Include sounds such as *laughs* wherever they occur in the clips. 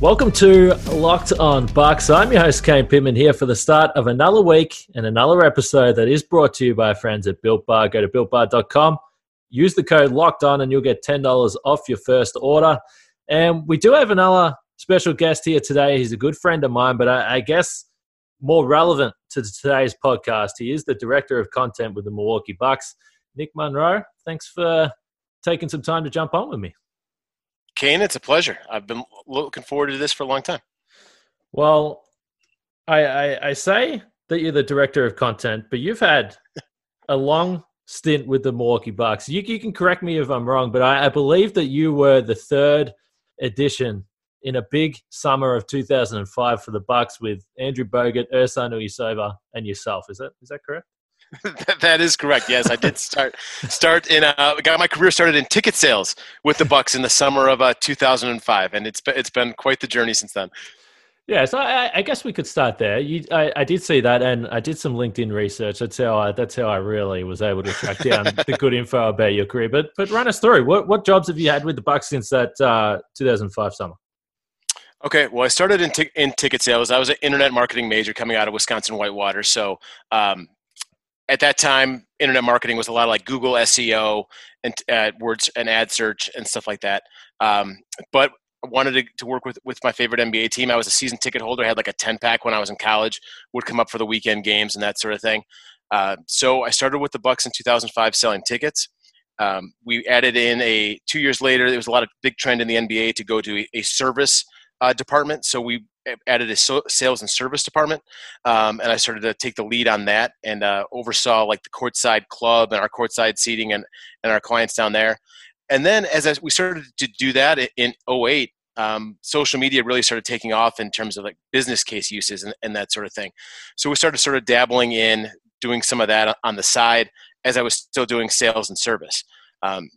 Welcome to Locked On Bucks. I'm your host, Kane Pittman, here for the start of another week and another episode that is brought to you by our friends at Built Bar. Go to builtbar.com, use the code Locked On, and you'll get $10 off your first order. And we do have another special guest here today. He's a good friend of mine, but I, I guess more relevant to today's podcast, he is the director of content with the Milwaukee Bucks. Nick Monroe, thanks for taking some time to jump on with me. Kane, it's a pleasure. I've been looking forward to this for a long time. Well, I, I, I say that you're the director of content, but you've had a long stint with the Milwaukee Bucks. You, you can correct me if I'm wrong, but I, I believe that you were the third edition in a big summer of 2005 for the Bucks with Andrew Bogut, Ersan Ilyasova, and yourself. Is that is that correct? *laughs* that is correct. Yes, I did start start in. Uh, got my career started in ticket sales with the Bucks in the summer of uh, 2005, and it's been, it's been quite the journey since then. Yeah, so I, I guess we could start there. You, I, I, did see that, and I did some LinkedIn research. That's how I that's how I really was able to track down *laughs* the good info about your career. But but run us through. What what jobs have you had with the Bucks since that uh, 2005 summer? Okay, well, I started in, t- in ticket sales. I was an internet marketing major coming out of Wisconsin Whitewater. So um, at that time, internet marketing was a lot of like Google SEO and uh, words and ad search and stuff like that. Um, but I wanted to, to, work with, with my favorite NBA team. I was a season ticket holder. I had like a 10 pack when I was in college, would come up for the weekend games and that sort of thing. Uh, so I started with the Bucks in 2005 selling tickets. Um, we added in a two years later. There was a lot of big trend in the NBA to go to a, a service uh, department. So we added a so- sales and service department, um, and I started to take the lead on that and uh, oversaw like the courtside club and our courtside seating and and our clients down there. And then as I, we started to do that in 08, um, social media really started taking off in terms of like business case uses and, and that sort of thing. So we started sort of dabbling in doing some of that on the side as I was still doing sales and service. Um,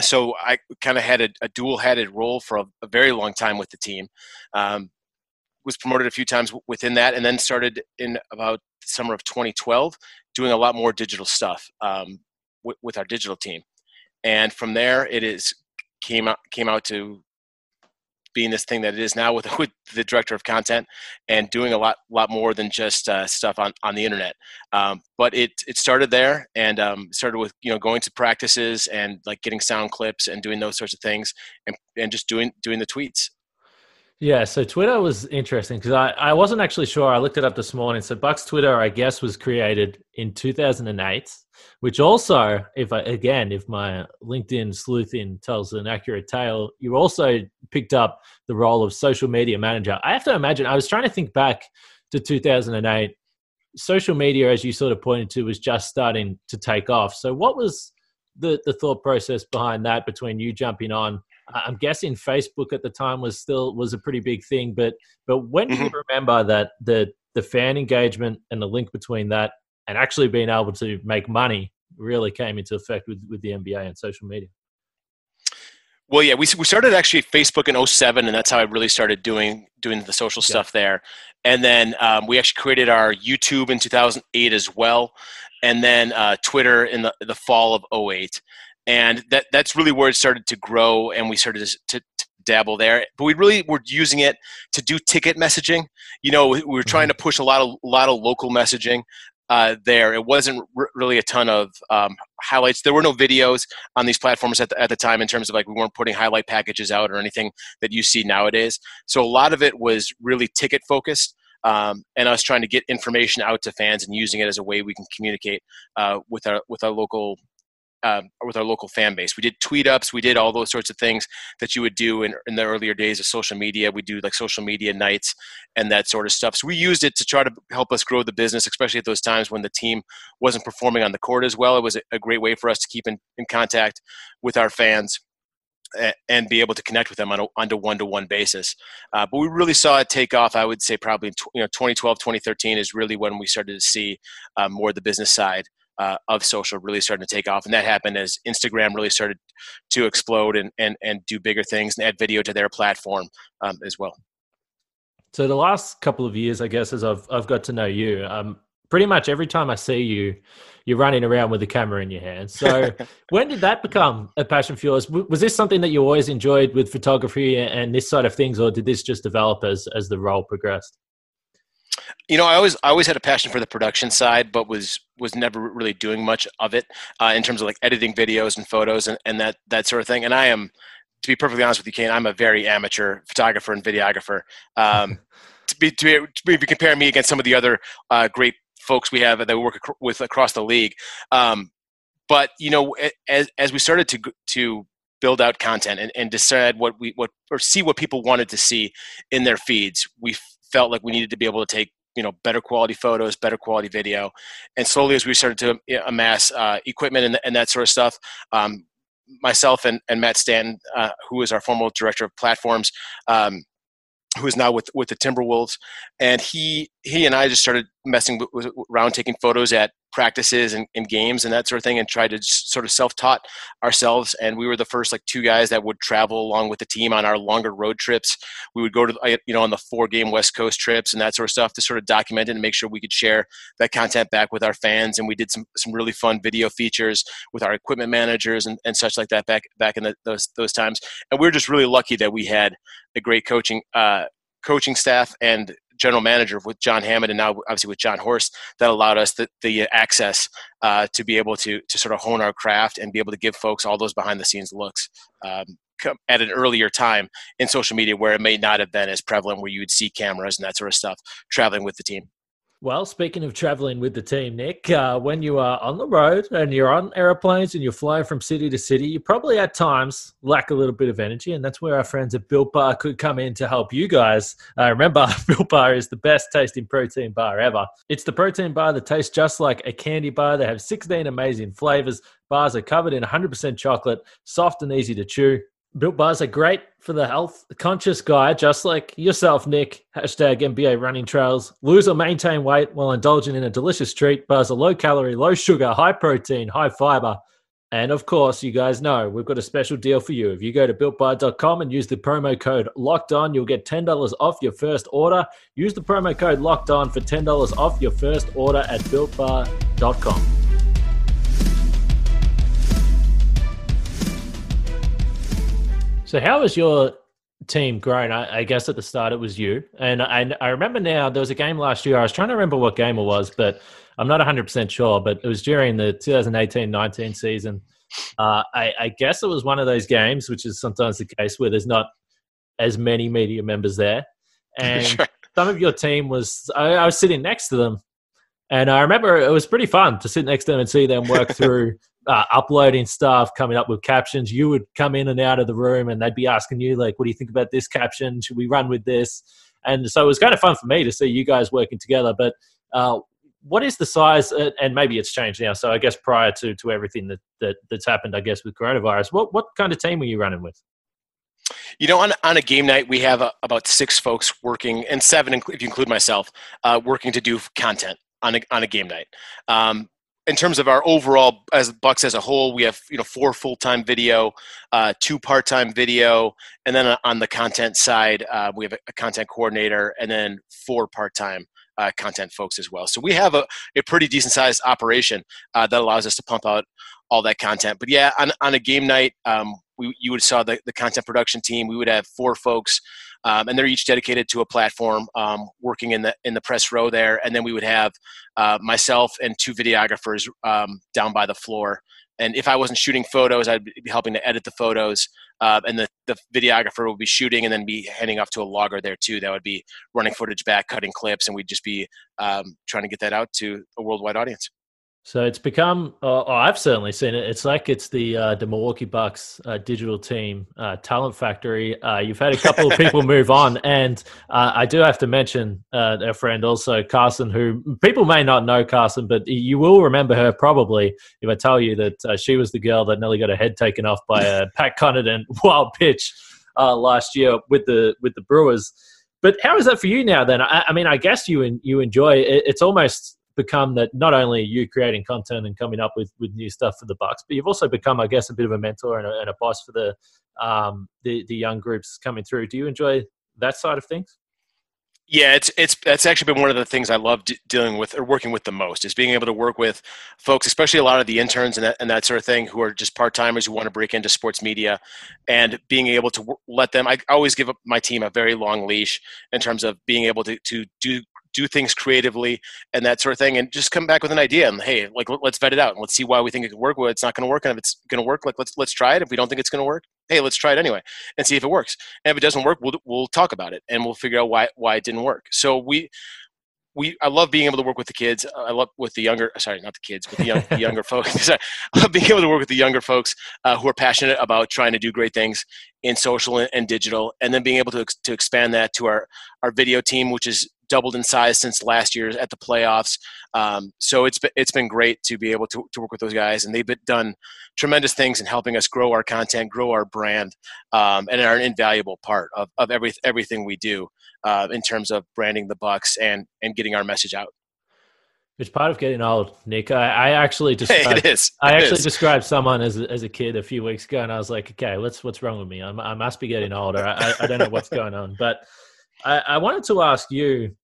so I kind of had a, a dual-headed role for a, a, very long time with the team. Um, was promoted a few times within that, and then started in about the summer of 2012 doing a lot more digital stuff um, w- with our digital team. And from there, it is came out came out to being this thing that it is now with, *laughs* with the director of content and doing a lot lot more than just uh, stuff on, on the internet. Um, but it it started there and um, started with you know going to practices and like getting sound clips and doing those sorts of things and and just doing doing the tweets. Yeah, so Twitter was interesting because I, I wasn't actually sure. I looked it up this morning. So Bucks Twitter, I guess, was created in 2008, which also, if I, again, if my LinkedIn sleuthing tells an accurate tale, you also picked up the role of social media manager. I have to imagine, I was trying to think back to 2008. Social media, as you sort of pointed to, was just starting to take off. So what was the, the thought process behind that between you jumping on I'm guessing Facebook at the time was still was a pretty big thing, but but when do you mm-hmm. remember that the the fan engagement and the link between that and actually being able to make money really came into effect with, with the NBA and social media? Well, yeah, we, we started actually Facebook in 07, and that's how I really started doing doing the social yeah. stuff there. And then um, we actually created our YouTube in 2008 as well, and then uh, Twitter in the, the fall of 08 and that that's really where it started to grow and we started to, to, dabble there but we really were using it to do ticket messaging you know we were trying mm-hmm. to push a lot of a lot of local messaging uh, there it wasn't r- really a ton of um, highlights. There were no videos on these platforms at the, at the time in terms of like we weren't putting highlight packages out or anything that you see nowadays. So a lot of it was really ticket focused um, and us trying to get information out to fans and using it as a way we can communicate uh, with our with our local um, with our local fan base. We did tweet ups, we did all those sorts of things that you would do in, in the earlier days of social media. We do like social media nights and that sort of stuff. So we used it to try to help us grow the business, especially at those times when the team wasn't performing on the court as well. It was a, great way for us to keep in, in contact with our fans and be able to connect with them on a, on a one-to-one basis. Uh, but we really saw it take off. I would say probably you know 2012, 2013 is really when we started to see uh, more the business side uh, of social really starting to take off, and that happened as Instagram really started to explode and and and do bigger things and add video to their platform um, as well. So the last couple of years, I guess, as I've I've got to know you, um, pretty much every time I see you, you're running around with a camera in your hand. So *laughs* when did that become a passion for yours? Was this something that you always enjoyed with photography and this side of things, or did this just develop as as the role progressed? You know, I always I always had a passion for the production side, but was was never really doing much of it uh, in terms of like editing videos and photos and, and that that sort of thing. And I am, to be perfectly honest with you, Kane, I'm a very amateur photographer and videographer. Um, *laughs* to be to be, to be comparing me against some of the other uh, great folks we have that we work ac- with across the league. Um, but you know, as as we started to to build out content and, and decide what we what or see what people wanted to see in their feeds, we felt like we needed to be able to take you know better quality photos better quality video. And slowly as we started to amass uh, equipment and, and, that sort of stuff um, myself and, and matt stanton uh, who is our former director of platforms um, who is now with with the Timberwolves, and he he and I just started messing with, around, taking photos at practices and, and, games and that sort of thing, and tried to sort of self taught ourselves. And we were the first like two guys that would travel along with the team on our longer road trips. We would go to you know on the four game West Coast trips and that sort of stuff to sort of document it and make sure we could share that content back with our fans. And we did some some really fun video features with our equipment managers and, and such like that back back in the, those those times. And we were just really lucky that we had a great coaching uh, coaching staff and general manager with John Hammond and now obviously with Jon Horst that allowed us the, the access uh, to be able to to sort of hone our craft and be able to give folks all those behind the scenes looks um, at an earlier time in social media where it may not have been as prevalent where you would see cameras and that sort of stuff traveling with the team. Well, speaking of traveling with the team, Nick, uh, when you are on the road and you're on airplanes and you're flying from city to city, you probably at times lack a little bit of energy. And that's where our friends at Built Bar could come in to help you guys. Uh, remember, *laughs* Built Bar is the best tasting protein bar ever. It's the protein bar that tastes just like a candy bar. They have 16 amazing flavors. Bars are covered in 100% chocolate, soft and easy to chew. Built bars are great for the health conscious guy, just like yourself, Nick. Hashtag NBA running trails. Lose or maintain weight while indulging in a delicious treat. Bars are low calorie, low sugar, high protein, high fiber. And of course, you guys know we've got a special deal for you. If you go to builtbar.com and use the promo code locked on, you'll get $10 off your first order. Use the promo code locked on for $10 off your first order at builtbar.com. So how has your team grown? I, I, guess at the start it was you, and I, I remember now there was a game last year. I was trying to remember what game it was, but I'm not 100 percent sure. But it was during the 2018-19 season. Uh, I, I guess it was one of those games, which is sometimes the case where there's not as many media members there, *laughs* and some of your team was. I, I was sitting next to them, and I remember it was pretty fun to sit next to them and see them work *laughs* through uh, uploading stuff, coming up with captions. You would come in and out of the room, and they'd be asking you like, "What do you think about this caption? Should we run with this?" And so it was kind of fun for me to see you guys working together. But uh, what is the size? Uh, and maybe it's changed now. So I guess prior to to everything that, that that's happened, I guess with coronavirus, what what kind of team were you running with? You know, on, on a game night, we have uh, about six folks working, and seven if you include myself, uh, working to do content on a, on a game night. Um, in terms of our overall as Bucks as a whole, we have you know four full time video, uh, two part time video, and then on the content side, uh, we have a, content coordinator, and then four part time uh, content folks as well. So we have a, a pretty decent sized operation uh, that allows us to pump out all that content. But yeah, on, on a game night, um, we, you would saw the, the content production team. We would have four folks um, and they're each dedicated to a platform, um, working in the in the press row there. And then we would have uh, myself and two videographers um, down by the floor. And if I wasn't shooting photos, I'd be helping to edit the photos, uh, and the, the videographer would be shooting and then be handing off to a logger there too. That would be running footage back, cutting clips, and we'd just be um, trying to get that out to a worldwide audience. So it's become, oh, oh, I've certainly seen it. It's like it's the uh, the Milwaukee Bucks uh, digital team uh, talent factory. Uh, you've had a couple of people *laughs* move on, and uh, I do have to mention uh, a friend also, Carson, who people may not know Carson, but you will remember her probably if I tell you that she was the girl that nearly got her head taken off by a Pat *laughs* Connaughton *laughs* wild pitch last year with the with the Brewers. But how is that for you now? Then I, I mean, I guess you you enjoy it. It's almost become that not only are you creating content and coming up with, with new stuff for the Bucks, but you've also become, I guess, a bit of a mentor and a, and a boss for the, um, the the young groups coming through. Do you enjoy that side of things? Yeah, it's it's that's actually been one of the things I love d- dealing with or working with the most is being able to work with folks, especially a lot of the interns and that, and that sort of thing, who are just part timers who want to break into sports media, and being able to w- let them. I always give my team a very long leash in terms of being able to to do do things creatively and that sort of thing and just come back with an idea and hey like let's vet it out and let's see why we think it could work well it's not going to work and if it's going to work like let's let's try it if we don't think it's going to work hey let's try it anyway and see if it works and if it doesn't work we'll, we'll talk about it and we'll figure out why why it didn't work so we we I love being able to work with the kids. I love with the younger, sorry, not the kids, but the, young, the younger *laughs* folks. *laughs* I love being able to work with the younger folks uh, who are passionate about trying to do great things in social and, and, digital, and then being able to to expand that to our our video team, which is doubled in size since last year at the playoffs. Um, so it's been, it's been great to be able to, to work with those guys, and they've been, done tremendous things in helping us grow our content, grow our brand, um, and are an invaluable part of, of every, everything we do uh, in terms of branding the Bucks and and getting our message out. It's part of getting old, Nick. I, I actually *laughs* described. It I actually is. described someone as a, as a kid a few weeks ago, and I was like, okay, what's what's wrong with me? I'm, i must be getting older. I, I don't know what's going on, but I, I wanted to ask you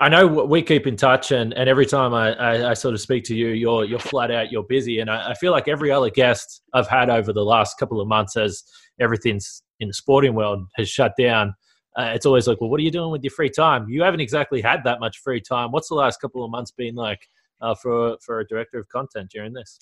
I know we keep in touch, and, and every time I, I, I, sort of speak to you, you're you're flat out, you're busy, and I, I, feel like every other guest I've had over the last couple of months, as everything's in the sporting world has shut down, uh, it's always like, well, what are you doing with your free time? You haven't exactly had that much free time. What's the last couple of months been like uh, for for a director of content during this?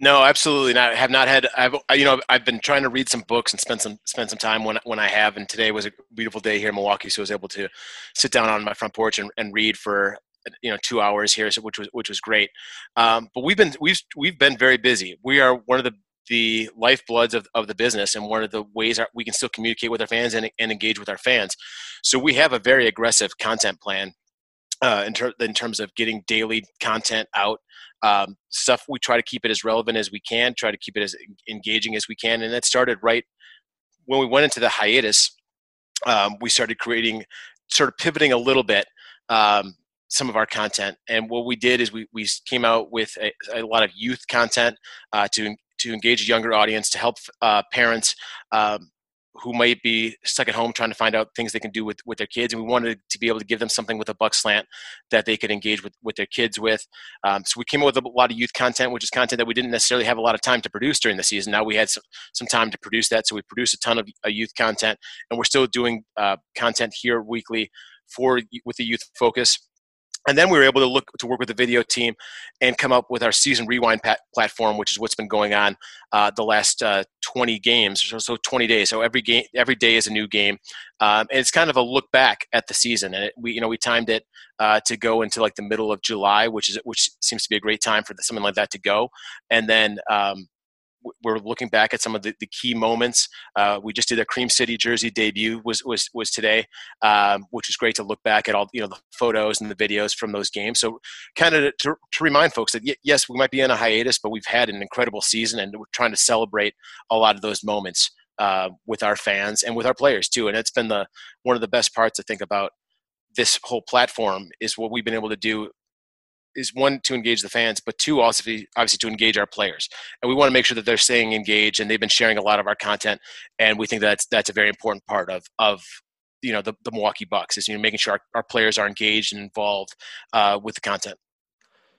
No, absolutely not. I have not had. I've you know I've been trying to read some books and spend some spend some time when when I have. And today was a beautiful day here in Milwaukee, so I was able to sit down on my front porch and, and read for you know two hours here, so which was which was great. Um, but we've been we've we've been very busy. We are one of the the lifebloods of, of the business and one of the ways our, we can still communicate with our fans and, and engage with our fans. So we have a very aggressive content plan uh, in, ter- in terms of getting daily content out um, stuff we try to keep it as relevant as we can try to keep it as engaging as we can and that started right when we went into the hiatus um, we started creating sort of pivoting a little bit um, some of our content. And what we did is we, we came out with a, a lot of youth content uh, to to engage a younger audience to help uh, parents um, who might be stuck at home trying to find out things they can do with, with their kids. And we wanted to be able to give them something with a buck slant that they could engage with, with their kids with. Um, so we came up with a lot of youth content, which is content that we didn't necessarily have a lot of time to produce during the season. Now we had some, some time to produce that. So we produced a ton of uh, youth content and we're still doing uh, content here weekly for with the youth focus and then we were able to look to work with the video team and come up with our season rewind pat- platform which is what's been going on uh, the last uh, 20 games so, so 20 days. So every game every day is a new game. Um, and it's kind of a look back at the season. And it, we you know we timed it uh, to go into like the middle of july which is which seems to be a great time for something like that to go. And then um, we're looking back at some of the, the key moments. Uh, we just did a Cream City jersey debut was was was today, um, which was great to look back at all you know the photos and the videos from those games. So kind of to, to remind folks that yes, we might be in a hiatus, but we've had an incredible season, and we're trying to celebrate a lot of those moments uh, with our fans and with our players too. And it's been the one of the best parts to think about this whole platform is what we've been able to do is one to engage the fans, but two also obviously to engage our players. And we want to make sure that they're staying engaged and they've been sharing a lot of our content. And we think that's that's a very important part of of you know the, the Milwaukee Bucks is you know making sure our, our players are engaged and involved uh, with the content.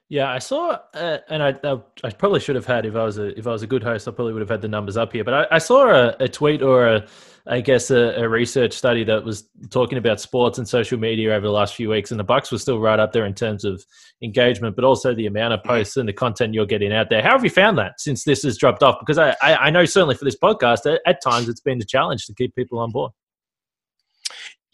Yeah, I saw, uh, and I, I, I probably should have had if I was a if I was a good host, I probably would have had the numbers up here. But I, I saw a, a, tweet or a, I guess a, a, research study that was talking about sports and social media over the last few weeks, and the Bucks were still right up there in terms of engagement, but also the amount of mm-hmm. posts and the content you're getting out there. How have you found that since this has dropped off? Because I, I, I know certainly for this podcast, at, at times it's been a challenge to keep people on board.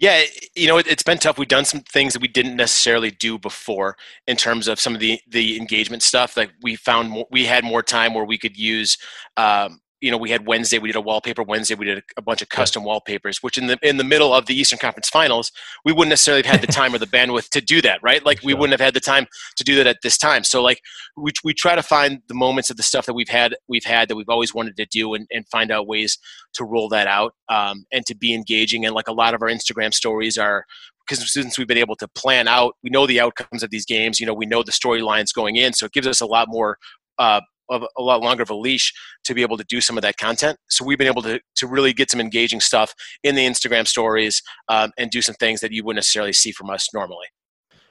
Yeah, you know, it, has been tough. We've done some things that we didn't necessarily do before in terms of some of the the engagement stuff. Like we found more, we had more time where we could use um, you know, we had Wednesday, we did a wallpaper Wednesday, we did a bunch of custom wallpapers, which in the in the middle of the Eastern Conference Finals, we wouldn't necessarily have had the *laughs* time or the bandwidth to do that, right? Like we wouldn't have had the time to do that at this time. So like we we try to find the moments of the stuff that we've had we've had that we've always wanted to do and, and find out ways to roll that out um, and to be engaging. And like a lot of our Instagram stories are because since we've been able to plan out, we know the outcomes of these games. You know, we know the storylines going in, so it gives us a lot more uh, of a lot longer of a leash to be able to do some of that content. So we've been able to, to really get some engaging stuff in the Instagram stories um, and do some things that you wouldn't necessarily see from us normally.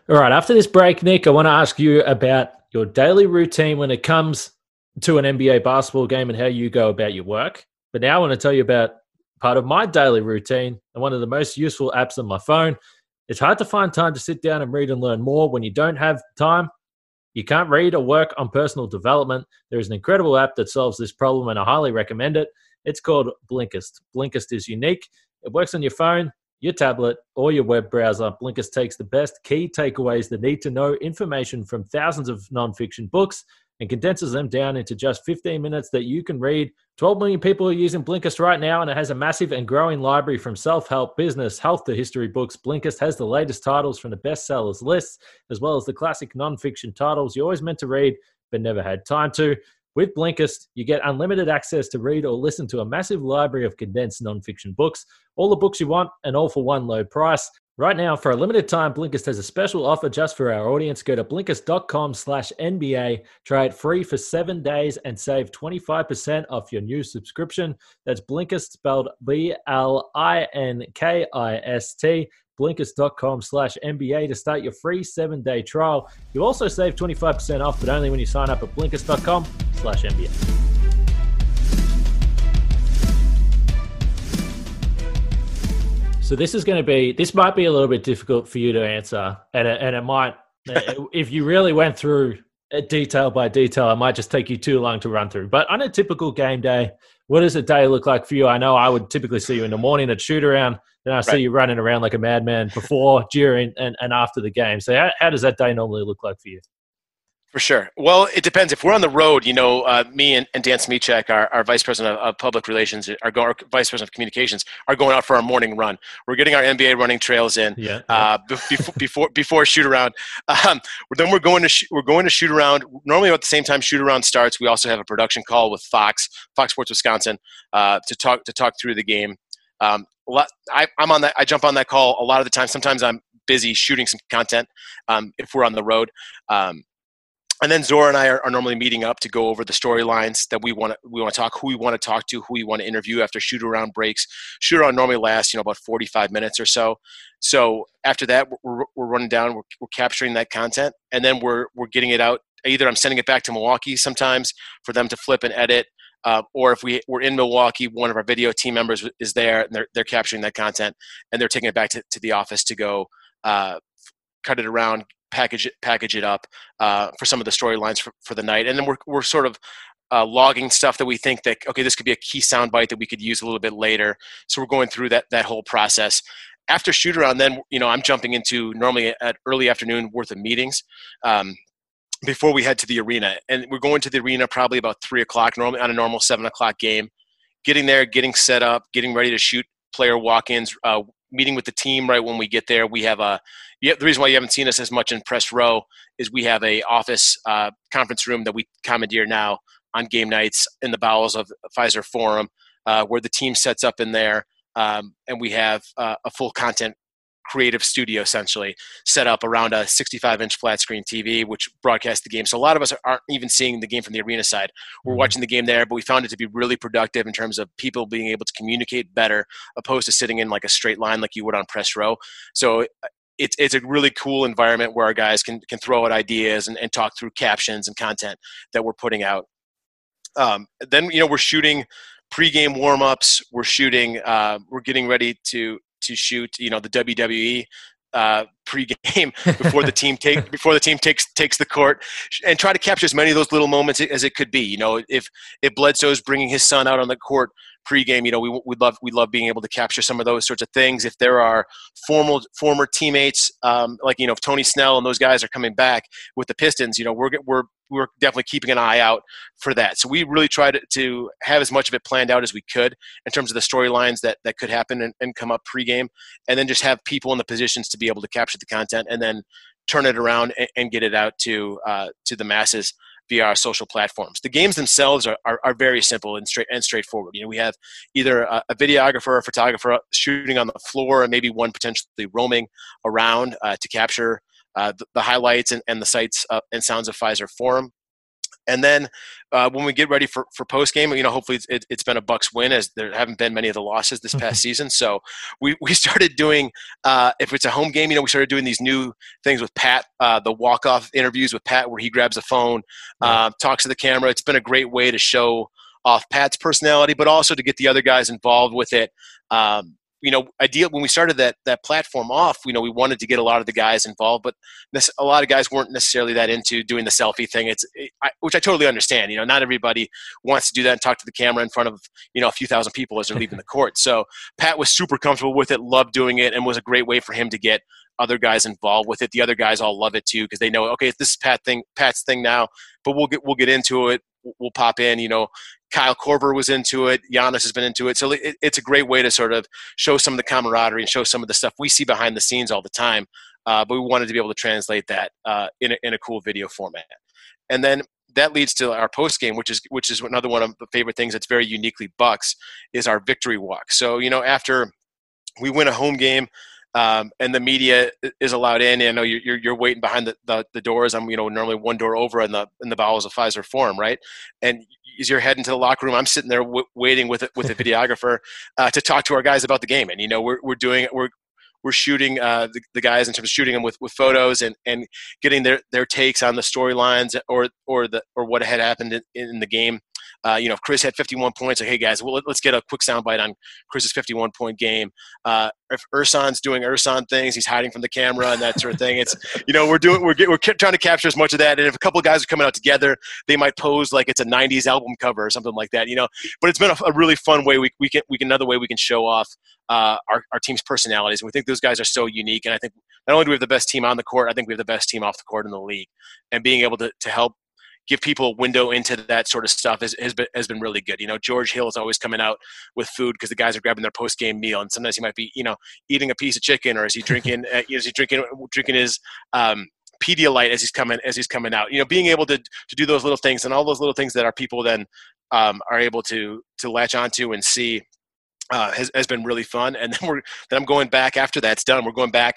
All right. After this break, Nick, I want to ask you about your daily routine when it comes to an NBA basketball game and how you go about your work. But now I want to tell you about part of my daily routine and one of the most useful apps on my phone. It's hard to find time to sit down and read and learn more when you don't have time you can't read or work on personal development. There is an incredible app that solves this problem, and I highly recommend it. It's called Blinkist. Blinkist is unique. It works on your phone, your tablet, or your web browser. Blinkist takes the best key takeaways, the need to know information from thousands of nonfiction books, and condenses them down into just 15 minutes that you can read. 12 million people are using Blinkist right now, and it has a massive and growing library from self help, business, health to history books. Blinkist has the latest titles from the bestsellers lists, as well as the classic nonfiction titles you always meant to read but never had time to. With Blinkist, you get unlimited access to read or listen to a massive library of condensed nonfiction books, all the books you want, and all for one low price. Right now, for a limited time, Blinkist has a special offer just for our audience. Go to Blinkist.com slash NBA, try it free for seven days, and save 25% off your new subscription. That's Blinkist, spelled B-L-I-N-K-I-S-T, Blinkist.com slash NBA to start your free seven-day trial. You also save 25% off, but only when you sign up at Blinkist.com slash NBA. So this is going to be this might be a little bit difficult for you to answer, and it, and it might if you really went through detail by detail, it might just take you too long to run through. But on a typical game day, what does a day look like for you? I know I would typically see you in the morning at shoot around, then I see you running around like a madman before, during, and, and after the game. So how, how does that day normally look like for you? For sure. Well, it depends. If we're on the road, you know, uh, me and, and Dan Smyczek, our, our vice president of, of public relations, our, go, our, vice president of communications, are going out for our morning run. We're getting our NBA running trails in yeah, uh, before, before before shoot around. Um, then we're going to sh- we're going to shoot around. Normally, at the same time shoot around starts, we also have a production call with Fox Fox Sports Wisconsin uh, to talk to talk through the game. Um, lot, I, am on that. I jump on that call a lot of the time. Sometimes I'm busy shooting some content um, if we're on the road. Um, and then Zora and I are, are, normally meeting up to go over the storylines that we want to we want to talk, who we want to talk to, who we want to interview after shoot around breaks. Shoot around normally lasts you know about 45 minutes or so. So after that, we're, we're running down, we're, we're capturing that content, and then we're we're getting it out. Either I'm sending it back to Milwaukee sometimes for them to flip and edit, uh, or if we, we're in Milwaukee, one of our video team members is there and they're, they're capturing that content and they're taking it back to, to the office to go uh, cut it around, package it package it up uh, for some of the storylines for, for the night. And then we're, we're sort of uh, logging stuff that we think that okay this could be a key soundbite that we could use a little bit later. So we're going through that that whole process. After shoot around then you know i'm jumping into normally at early afternoon worth of meetings um, before we head to the arena. And we're going to the arena probably about three o'clock normally on a normal seven o'clock game. Getting there getting set up getting ready to shoot player walk-ins uh, meeting with the team right when we get there. We have a the reason why you haven't seen us as much in press row is we have a office uh, conference room that we commandeer now on game nights in the bowels of Fiserv Forum, uh, where the team sets up in there, um, and we have uh, a full content creative studio essentially set up around a 65 inch flat screen TV, which broadcasts the game. So a lot of us aren't even seeing the game from the arena side. We're mm-hmm. watching the game there, but we found it to be really productive in terms of people being able to communicate better, opposed to sitting in like a straight line like you would on press row. So uh, it's, it's a really cool environment where our guys can, can throw out ideas and, and talk through captions and content that we're putting out. Um, then, you know, we're shooting pregame warm-ups. We're shooting, uh, we're getting ready to to shoot, you know, the WWE uh, pregame *laughs* before the team take before the team takes takes the court, and try to capture as many of those little moments as it could be. You know, if if Bledsoe's bringing his son out on the court pregame. You know, we we love we love being able to capture some of those sorts of things. If there are formal former teammates, um, like you know, if Tony Snell and those guys are coming back with the Pistons, you know, we're we're we're definitely keeping an eye out for that. So we really tried to, to have as much of it planned out as we could in terms of the storylines that, that could happen and, and come up pregame, and then just have people in the positions to be able to capture the content and then turn it around and, and get it out to uh, to the masses our social platforms. The games themselves are, are, are, very simple and straight and straightforward. You know, we have either a, a videographer or a photographer shooting on the floor, and maybe one potentially roaming around uh, to capture uh, the, the, highlights and, and the sights uh, and sounds of Fiserv Forum. And then uh, when we get ready for, for post game, you know, hopefully it's, it's been a Bucks win as there haven't been many of the losses this past season. So we, we started doing, uh, if it's a home game, you know, we started doing these new things with Pat, uh, the walk off interviews with Pat, where he grabs a phone, uh, talks to the camera. It's been a great way to show off Pat's personality, but also to get the other guys involved with it. Um, you know, ideal when we started that that platform off, you know, we wanted to get a lot of the guys involved, but a lot of guys weren't necessarily that into doing the selfie thing. It's it, I, which I totally understand. You know, not everybody wants to do that and talk to the camera in front of you know a few thousand people as they're leaving the court. So Pat was super comfortable with it, loved doing it, and was a great way for him to get other guys involved with it. The other guys all love it too because they know okay, this is Pat thing, Pat's thing now, but we'll get we'll get into it. We'll pop in, you know, Kyle Korver was into it. Giannis has been into it. So it, it's a great way to sort of show some of the camaraderie and show some of the stuff we see behind the scenes all the time. Uh, but we wanted to be able to translate that uh, in, a, in a cool video format. And then that leads to our post game, which is which is another one of the favorite things that's very uniquely Bucks is our victory walk. So you know after we win a home game, um, and the media is allowed in. I know you're, you're, waiting behind the, the, the, doors. I'm you know normally one door over in the in the bowels of Fiserv Forum, right? And as you're heading to the locker room, I'm sitting there w- waiting with a, with a videographer *laughs* uh, to talk to our guys about the game. And you know we're we're doing we're we're shooting uh, the, the, guys in terms of shooting them with, with photos and, and getting their, their takes on the storylines or or the or what had happened in, in the game. Uh, you know, if Khris had 51 points, like, hey guys, well, let's get a quick soundbite on Khris's 51 point game. Uh, if Ersan's doing Ersan things, he's hiding from the camera and that sort of thing. It's *laughs* you know we're doing we're we're trying to capture as much of that. And if a couple guys are coming out together, they might pose like it's a 90s album cover or something like that. You know, but it's been a, a really fun way we we can we can another way we can show off uh, our our team's personalities. And we think those guys are so unique. And I think not only do we have the best team on the court, I think we have the best team off the court in the league. And being able to to help give people a window into that sort of stuff has, has, been, has been really good. You know, George Hill is always coming out with food because the guys are grabbing their post game meal, and sometimes he might be, you know, eating a piece of chicken, or is he drinking, *laughs* uh, is he drinking drinking his um, Pedialyte as he's coming as he's coming out. You know, being able to to do those little things and all those little things that our people then um, are able to to latch onto and see uh, has has been really fun. And *laughs* then we're then I'm going back after that's done. We're going back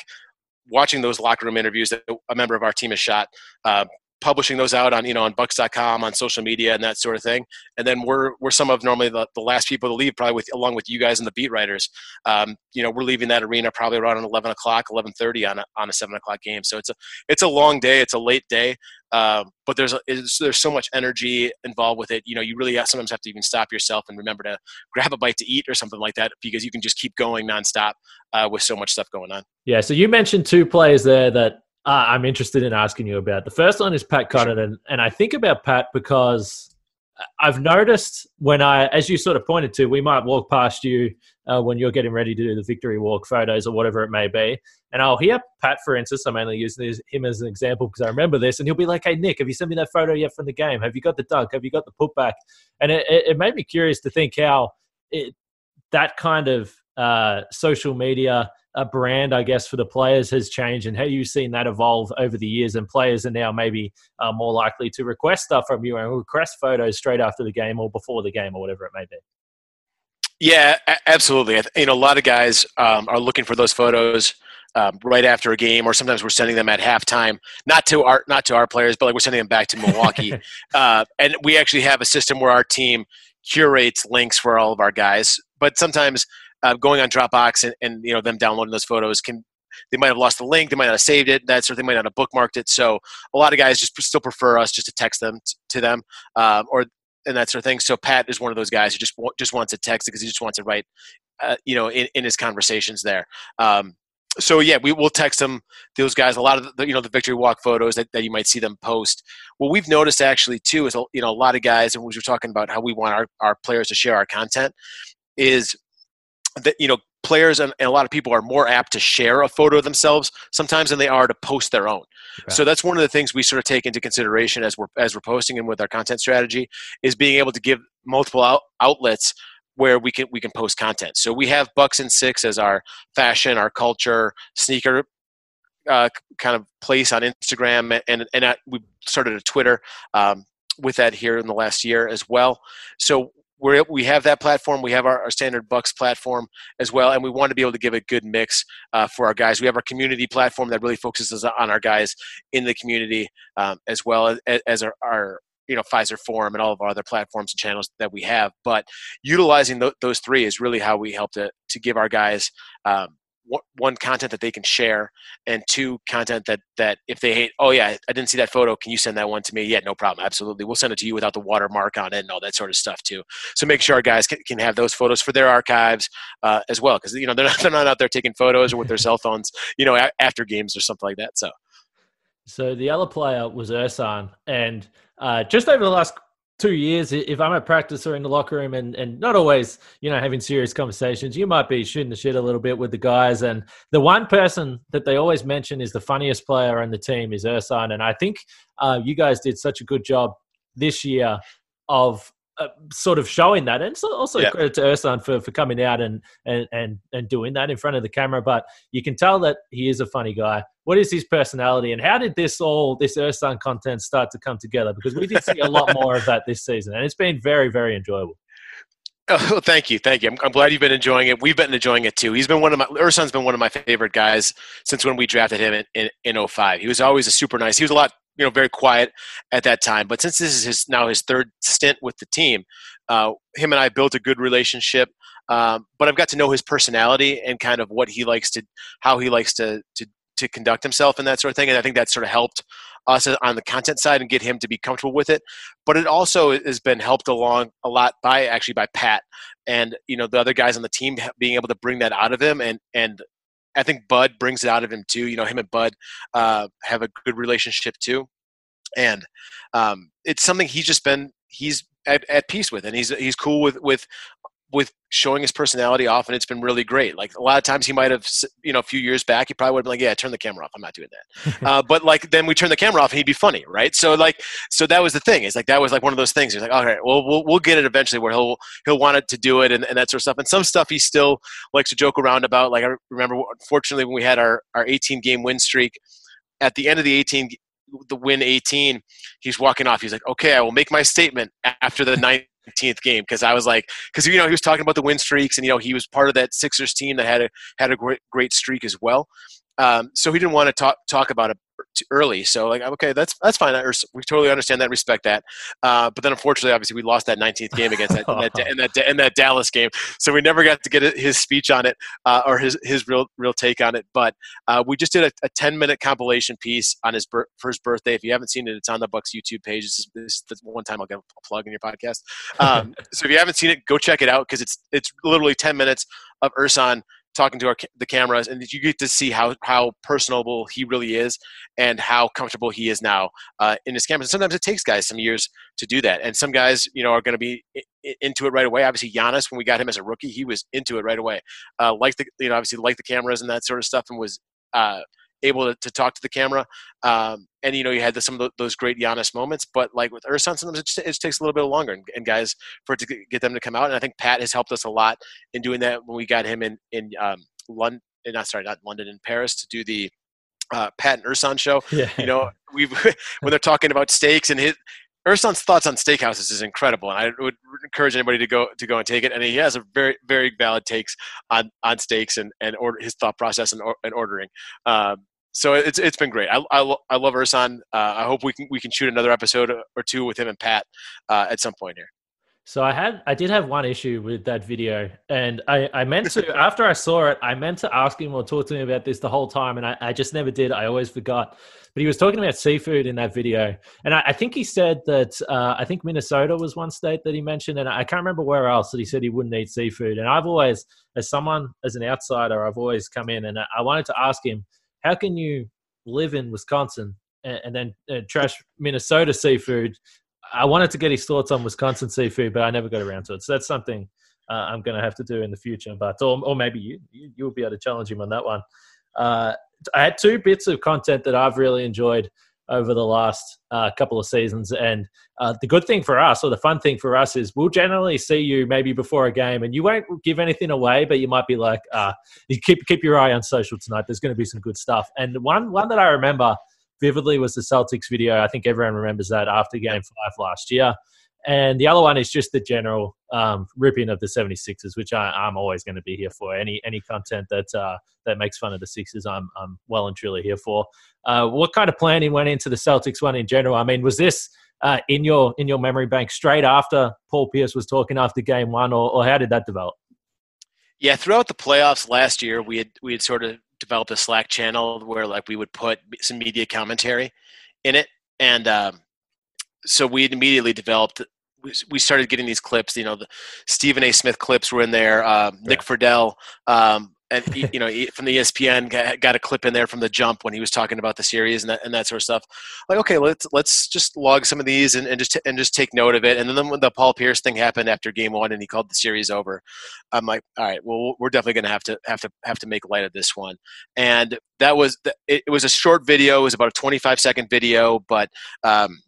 watching those locker room interviews that a member of our team has shot, uh, publishing those out on you know on bucks.com on social media and that sort of thing. And then we're we're some of normally the, the last people to leave probably with along with you guys and the beat writers. Um, you know we're leaving that arena probably around 11 o'clock 11.30 on a, on a 7 o'clock game. So it's a it's a long day it's a late day uh, but there's a, there's so much energy involved with it. You know you really have, sometimes have to even stop yourself and remember to grab a bite to eat or something like that because you can just keep going nonstop uh, with so much stuff going on. Yeah so you mentioned two players there that uh, I'm interested in asking you about. The first one is Pat Connaughton, and I think about Pat because I've noticed when I, as you sort of pointed to, we might walk past you uh, when you're getting ready to do the victory walk photos or whatever it may be, and I'll hear Pat, for instance. I'm only using him as an example because I remember this, and he'll be like, "Hey Nick, have you sent me that photo yet from the game? Have you got the dunk? Have you got the putback?" And it, it made me curious to think how it, that kind of uh, social media a brand, I guess, for the players has changed, and how you've seen that evolve over the years. And players are now maybe uh, more likely to request stuff from you and request photos straight after the game or before the game or whatever it may be. Yeah, absolutely. You know, a lot of guys um, are looking for those photos um, right after a game, or sometimes we're sending them at halftime. Not to our not to our players, but like we're sending them back to Milwaukee. *laughs* uh, and we actually have a system where our team curates links for all of our guys. But sometimes uh, going on Dropbox and, and you know them downloading those photos can they might have lost the link, they might not have saved it, that sort of thing, might not have bookmarked it. So a lot of guys just still prefer us just to text them t- to them, um, or and that sort of thing. So Pat is one of those guys who just just wants to text because he just wants to write, uh, you know, in, in his conversations there. Um, so yeah, we will text them those guys. A lot of the you know the victory walk photos that, that you might see them post. What we've noticed actually too is you know a lot of guys, and we were talking about how we want our, our players to share our content is that you know players and, and, a lot of people are more apt to share a photo of themselves sometimes than they are to post their own. Okay. So that's one of the things we sort of take into consideration as we're as we're posting and with our content strategy is being able to give multiple out, outlets where we can we can post content. So we have Bucks in Six as our fashion, our culture, sneaker uh, kind of place on Instagram, and and at, we started a Twitter um, with that here in the last year as well. So we we have that platform. We have our, our, standard Bucks platform as well, and we want to be able to give a good mix uh, for our guys. We have our community platform that really focuses on our guys in the community um, as well as, as our, our you know Fiserv Forum and all of our other platforms and channels that we have. But utilizing th- those three is really how we help to to give our guys um, one content that they can share and two content that that if they hate oh yeah i didn't see that photo. Can you send that one to me? Yeah no problem. Absolutely. We'll send it to you without the watermark on it and all that sort of stuff too. So make sure our guys can, can have those photos for their archives uh, as well because you know they're not, *laughs* they're not out there taking photos or with their *laughs* cell phones you know a- after games or something like that so. So the other player was Ersan, and uh, just over the last two years, if I'm at practice or in the locker room and, and not always, you know, having serious conversations, you might be shooting the shit a little bit with the guys. And the one person that they always mention is the funniest player on the team is Ersan. And I think uh, you guys did such a good job this year of uh, sort of showing that, and so also yeah. credit to Ersan for, for coming out and, and and and doing that in front of the camera. But you can tell that he is a funny guy. What is his personality, and how did this all this Ersan content start to come together? Because we did see a lot more of that this season, and it's been very very enjoyable. Oh, thank you, thank you. I'm, I'm, glad you've been enjoying it. We've been enjoying it too. He's been one of my Ersan's been one of my favorite guys since when we drafted him in, in, in 05. He was always a super nice. He was a lot you know very quiet at that time. But since this is his now his third stint with the team, uh, him and I built a good relationship. Um, but I've got to know his personality and kind of what he likes to, how he likes to to to conduct himself and that sort of thing. And I think that sort of helped us on the content side and get him to be comfortable with it. But it also has been helped along a lot by actually by Pat and you know the other guys on the team being able to bring that out of him and and I think Bud brings it out of him too. You know, him and Bud uh, have a good relationship too, and um, it's something he's just been he's at, at peace with, and he's he's cool with with with showing his personality off, and it's been really great. Like a lot of times, he might have, you know, a few years back, he probably would have been like, "Yeah, turn the camera off. I'm not doing that." *laughs* uh, but like then we turn the camera off, and he'd be funny, right? So like, so that was the thing. Is like that was like one of those things. He's like, "All right, well, we'll we'll get it eventually where he'll he'll want it to do it and, and that sort of stuff." And some stuff he still likes to joke around about. Like I remember, unfortunately, when we had our our 18 game win streak, at the end of the 18 the win 18 he's walking off he's like okay i will make my statement after the ninth 19th game because I was like, because you know he was talking about the win streaks and you know he was part of that Sixers team that had a had a great great streak as well. Um, so he didn't want to talk talk about it early. So like, okay, that's that's fine. We totally understand that, respect that. Uh, but then unfortunately, obviously, we lost that 19th game against that in, that, in that in that Dallas game. So we never got to get his speech on it uh, or his his real real take on it. But uh, we just did a, a 10 minute compilation piece on his bir- first birthday. If you haven't seen it, it's on the Bucks YouTube page. This is, this is the one time I'll get a plug in your podcast. Um, *laughs* so if you haven't seen it, go check it out because it's it's literally 10 minutes of Ersan talking to our, the cameras, and you get to see how how personable he really is, and how comfortable he is now uh, in his cameras. And sometimes it takes guys some years to do that, and some guys, you know, are going to be into it right away. Obviously, Giannis, when we got him as a rookie, he was into it right away. Uh, like the, you know, obviously, like the cameras and that sort of stuff, and was. Uh, able to, to talk to the camera. Um, and you know, you had the, some of the, those great Giannis moments, but like with Ersan, sometimes it, just, it just takes a little bit longer. And, and, guys, for it to get them to come out, and I think Pat has helped us a lot in doing that when we got him in in um, London. Not sorry, not London, in Paris to do the uh, Pat and Ersan show. *laughs* Yeah. You know, we've *laughs* when they're talking about steaks and his Ersan's thoughts on steakhouses is incredible, and I would encourage anybody to go to go and take it. And he has a very very valid takes on on steaks and and order, his thought process and, and ordering. Um, so it's it's been great. I, I, I love Ersan. Uh, I hope we can we can shoot another episode or two with him and Pat uh, at some point here. So I had I did have one issue with that video, and I, I meant to *laughs* after I saw it, I meant to ask him or talk to him about this the whole time, and I, I just never did. I always forgot. But he was talking about seafood in that video, and I, I think he said that uh, I think Minnesota was one state that he mentioned, and I can't remember where else that he said he wouldn't eat seafood. And I've always, as someone as an outsider, I've always come in and I wanted to ask him how can you live in Wisconsin and, and then uh, trash Minnesota seafood? I wanted to get his thoughts on Wisconsin seafood, but I never got around to it. So that's something uh, I'm going to have to do in the future. But or, or maybe you, you you'll be able to challenge him on that one. Uh, I had two bits of content that I've really enjoyed over the last uh, couple of seasons. And uh, the good thing for us, or the fun thing for us, is we'll generally see you maybe before a game, and you won't give anything away, but you might be like, uh, "You keep keep your eye on social tonight. There's going to be some good stuff." And one one that I remember vividly was the Celtics video. I think everyone remembers that after Game Five last year. And the other one is just the general um, ripping of the 76ers, which I, am always going to be here for. Any any content that uh, that makes fun of the Sixers, I'm, I'm well and truly here for. Uh, what kind of planning went into the Celtics one in general? I mean, was this uh, in your in your memory bank straight after Paul Pierce was talking after Game One, or, or how did that develop? Yeah, throughout the playoffs last year, we had we had sort of developed a Slack channel where like we would put some media commentary in it, and um, so we immediately developed we started getting these clips you know the stephen a. Smith clips were in there uh, nick yeah. um, and *laughs* you know from the espn got a clip in there from the jump when he was talking about the series and that, and that sort of stuff. Like okay let's let's just log some of these and, and just and just take note of it. And then when the paul pierce thing happened after game one and he called the series over i'm like all right well we're definitely going to have to have to have to make light of this one. And that was it, it was a short video it was about a 25 second video but um,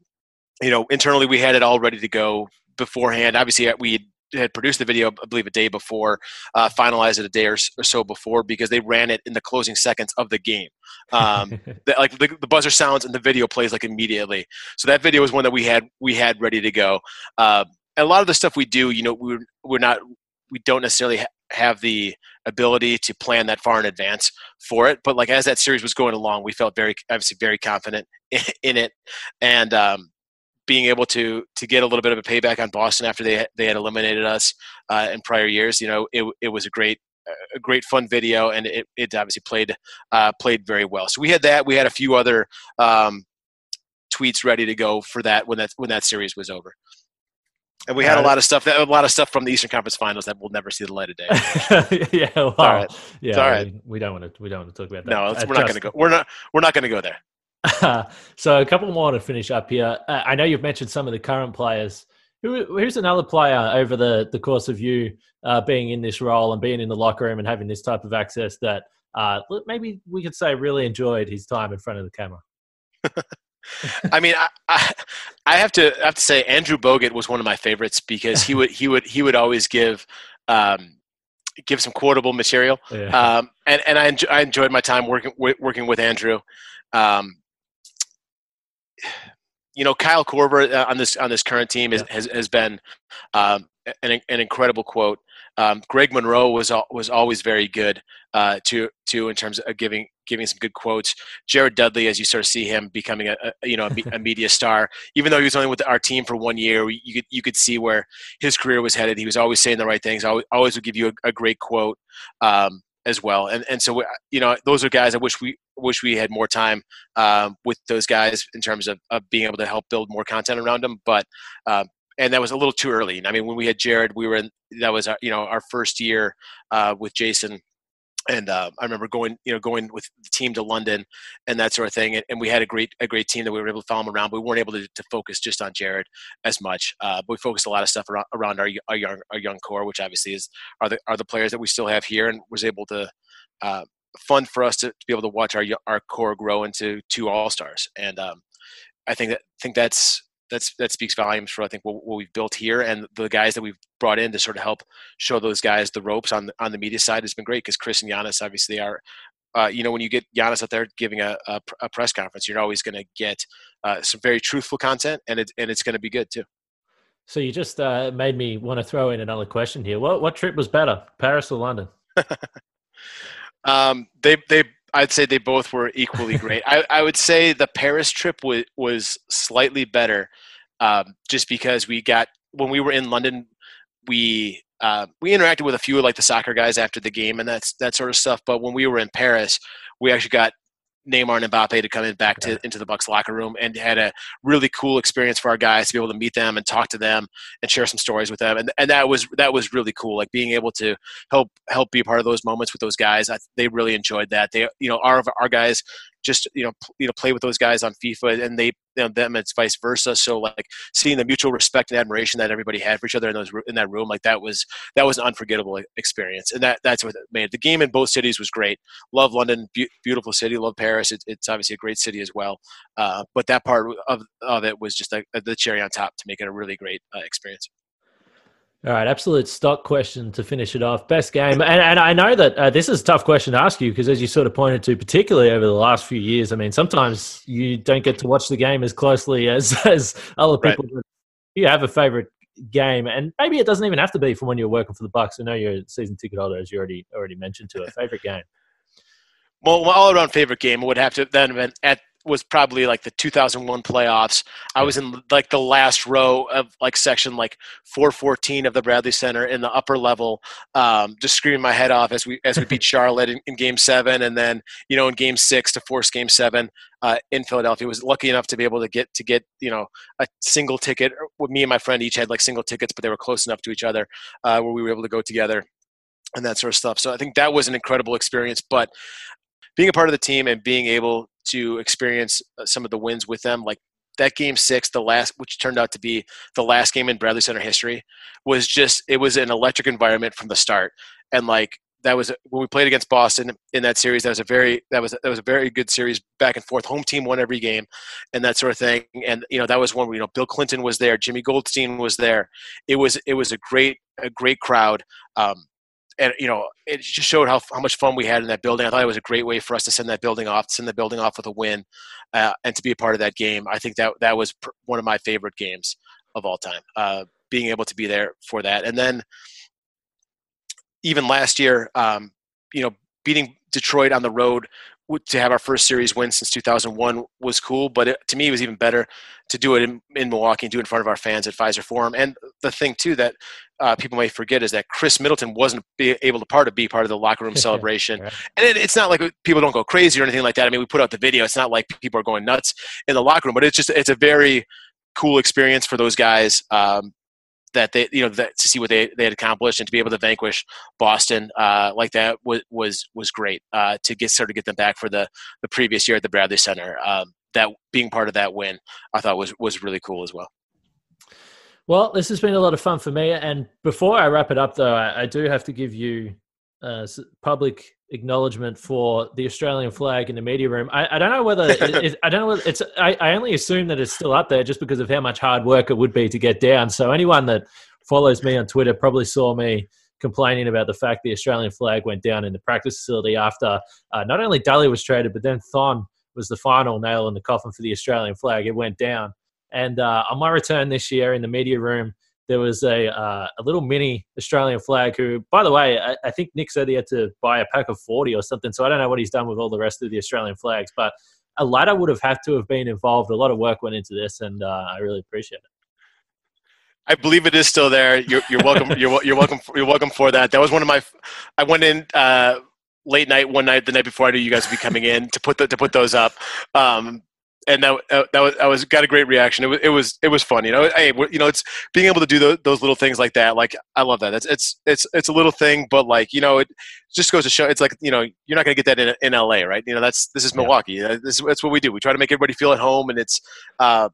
you know, internally we had it all ready to go beforehand. Obviously, uh, we had produced the video, I believe, a day before, uh, finalized it a day or, so before because they ran it in the closing seconds of the game. Um, *laughs* the, like the, the, buzzer sounds and the video plays like immediately. So that video was one that we had we had ready to go. Uh, and a lot of the stuff we do, you know, we're we're not we don't necessarily ha- have the ability to plan that far in advance for it. But like as that series was going along, we felt very obviously very confident in, *laughs* in it, and um, being able to to get a little bit of a payback on Boston after they they had eliminated us uh, in prior years. You know, it it was a great a great fun video, and it, it obviously played uh, played very well. So we had that. We had a few other um, tweets ready to go for that when that when that series was over. And we had a lot of stuff that a lot of stuff from the Eastern Conference Finals that we'll never see the light of day. *laughs* yeah, well, all right. yeah, all right. We, we, don't want to we don't want to talk about that. No, we're not going to go. We're not we're not going to go there. *laughs* so a couple more to finish up here. Uh, I know you've mentioned some of the current players. Who, who's another player over the, the course of you uh, being in this role and being in the locker room and having this type of access that uh, maybe we could say really enjoyed his time in front of the camera? *laughs* I mean, I, I, I, have to I have to say Andrew Bogut was one of my favorites because he would he would he would always give um, give some quotable material, yeah. um, and and I, enjoy, I enjoyed my time working working with Andrew. Um, you know, Kyle Korver uh, on this on this current team is, yeah. has has been um, an an incredible quote. Um, Greg Monroe was was always very good uh, to to in terms of giving giving some good quotes. Jared Dudley, as you sort of see him becoming a, a you know a, a, media star, even though he was only with our team for one year, you could you could see where his career was headed. He was always saying the right things. Always, always would give you a, a great quote. Um, as well. And and so you know those are guys I wish we wish we had more time um, with those guys in terms of, of being able to help build more content around them. But uh, and that was a little too early. And I mean, when we had Jared, we were in that was our, you know our first year uh, with Jason and uh, I remember going, you know, going with the team to London and that sort of thing. And, and, we had a great, a great team that we were able to follow them around. But we weren't able to, to focus just on Jared as much. Uh, but we focused a lot of stuff around, around our, our young, our young core, which obviously is are the are the players that we still have here, and was able to uh, fun for us to, to, be able to watch our our core grow into two all stars. And um, I think that think that's that's that speaks volumes for I think what, what, we've built here and the guys that we've brought in to sort of help show those guys the ropes on the, on the media side has been great because Khris and Giannis obviously are. Uh, you know, when you get Giannis out there giving a, a, a press conference, you're always going to get uh, some very truthful content, and it, and it's going to be good too. So you just uh, made me want to throw in another question here. What what trip was better, Paris or London? *laughs* um, they they I'd say they both were equally great. I, I would say the Paris trip was was slightly better, um, just because we got when we were in London, we uh, we interacted with a few of like the soccer guys after the game and that's that sort of stuff. But when we were in Paris, we actually got Neymar and Mbappe to come in back to into the Bucks locker room and had a really cool experience for our guys to be able to meet them and talk to them and share some stories with them. And and that was that was really cool like being able to help help be a part of those moments with those guys. I, they really enjoyed that. They you know our our guys just you know you know play with those guys on FIFA, and they you know, them it's vice versa. So like seeing the mutual respect and admiration that everybody had for each other in those in that room, like that was that was an unforgettable experience, and that that's what made it. the game in both cities was great. Love London, be- beautiful city. Love Paris. It, it's obviously a great city as well. Uh, but that part of of it was just like the cherry on top to make it a really great uh, experience. All right, absolute stock question to finish it off. Best game, and, and I know that uh, this is a tough question to ask you because, as you sort of pointed to, particularly over the last few years, I mean, sometimes you don't get to watch the game as closely *laughs* as as other people. Right. You have a favorite game, and maybe it doesn't even have to be from when you're working for the Bucks. I know you're a season ticket holder, as you already already mentioned. To a favorite game. Well, my all around favorite game would have to then been at was probably like the 2001 playoffs. I was in like the last row of like section like 414 of the Bradley Center in the upper level, um, just screaming my head off as we as we beat *laughs* Charlotte in, in, Game Seven, and then you know in Game Six to force Game Seven uh, in Philadelphia. Was lucky enough to be able to get to get you know a single ticket. Me and my friend each had like single tickets, but they were close enough to each other uh, where we were able to go together and that sort of stuff. So I think that was an incredible experience. But being a part of the team and being able to experience uh, some of the wins with them, like that game six, the last, which turned out to be the last game in Bradley Center history, was just it was an electric environment from the start, and like that was when we played against Boston in that series. That was a very that was that was a very good series back and forth. Home team won every game, and that sort of thing. And you know that was one where you know Bill Clinton was there, Jimmy Goldstein was there. It was it was a great a great crowd. Um, and you know it just showed how, how much fun we had in that building. I thought it was a great way for us to send that building off send the building off with a win uh, and to be a part of that game. I think that that was pr- one of my favorite games of all time uh, being able to be there for that. And then even last year um, you know beating detroit on the road to have our first series win since 2001 was cool, but it, to me, it was even better to do it in, in, Milwaukee and do it in front of our fans at Fiserv Forum. And the thing too that uh, people may forget is that Khris Middleton wasn't able to part of be part of the locker room *laughs* celebration. right. And it, it's not like people don't go crazy or anything like that. I mean, we put out the video. It's not like people are going nuts in the locker room, but it's just it's a very cool experience for those guys. Um, that they you know that, to see what they, they had accomplished and to be able to vanquish Boston uh, like that was was was great uh, to get sort of get them back for the the previous year at the Bradley Center. Um, that being part of that win, I thought was was really cool as well. Well, this has been a lot of fun for me. And before I wrap it up, though, I, I do have to give you uh, public acknowledgement for the Australian flag in the media room. I, I don't know whether it, *laughs* I don't know whether it's. I, I only assume that it's still up there just because of how much hard work it would be to get down. So anyone that follows me on Twitter probably saw me complaining about the fact the Australian flag went down in the practice facility after uh, not only Delly was traded, but then Thon was the final nail in the coffin for the Australian flag. It went down. And uh, on my return this year in the media room, there was a uh, a little mini Australian flag. Who, by the way, I, I, think Nick said he had to buy a pack of forty or something. So I don't know what he's done with all the rest of the Australian flags, but a ladder would have had to have been involved. A lot of work went into this, and uh, I really appreciate it. I believe it is still there. You're, you're welcome. you're, you're welcome. You're welcome for that. That was one of my. I went in uh, late night one night, the night before I knew you guys would be coming in to put the, to put those up. Um, and that uh, that was I was got a great reaction. It was it was it was fun. You know, hey, you know, it's being able to do those, those little things like that. Like I love that. It's it's it's it's a little thing, but like you know, it just goes to show. It's like you know, you're not gonna get that in in LA, right? You know, that's this is Milwaukee. Yeah. This is that's what we do. We try to make everybody feel at home, and it's uh,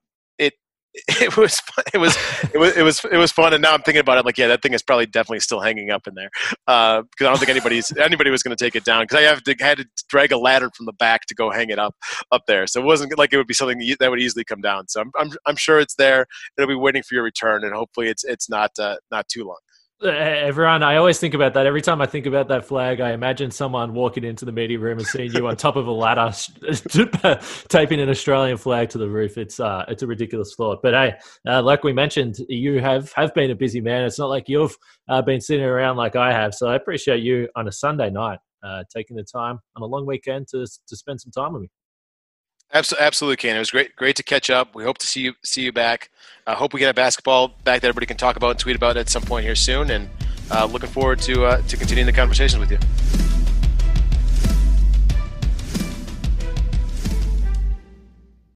*laughs* it was it was it was it was it was fun and now i'm thinking about it like yeah that thing is probably definitely still hanging up in there because uh, i don't think anybody's *laughs* anybody was going to take it down because i have to, had to drag a ladder from the back to go hang it up up there so it wasn't like it would be something that would easily come down so i'm i'm, I'm sure it's there it'll be waiting for your return and hopefully it's it's not uh, not too long Everyone, I always think about that. Every time I think about that flag, I imagine someone walking into the media room and seeing you on top of a ladder, *laughs* taping an Australian flag to the roof. It's uh, it's a ridiculous thought. But hey, uh, like we mentioned, you have have been a busy man. It's not like you've uh, been sitting around like I have. So I appreciate you on a Sunday night uh, taking the time on a long weekend to to spend some time with me. Absolutely, absolutely, Ken. It was great, great to catch up. We hope to see you, see you back. I uh, hope we get a basketball back that everybody can talk about and tweet about at some point here soon. And uh, looking forward to uh, to continuing the conversations with you.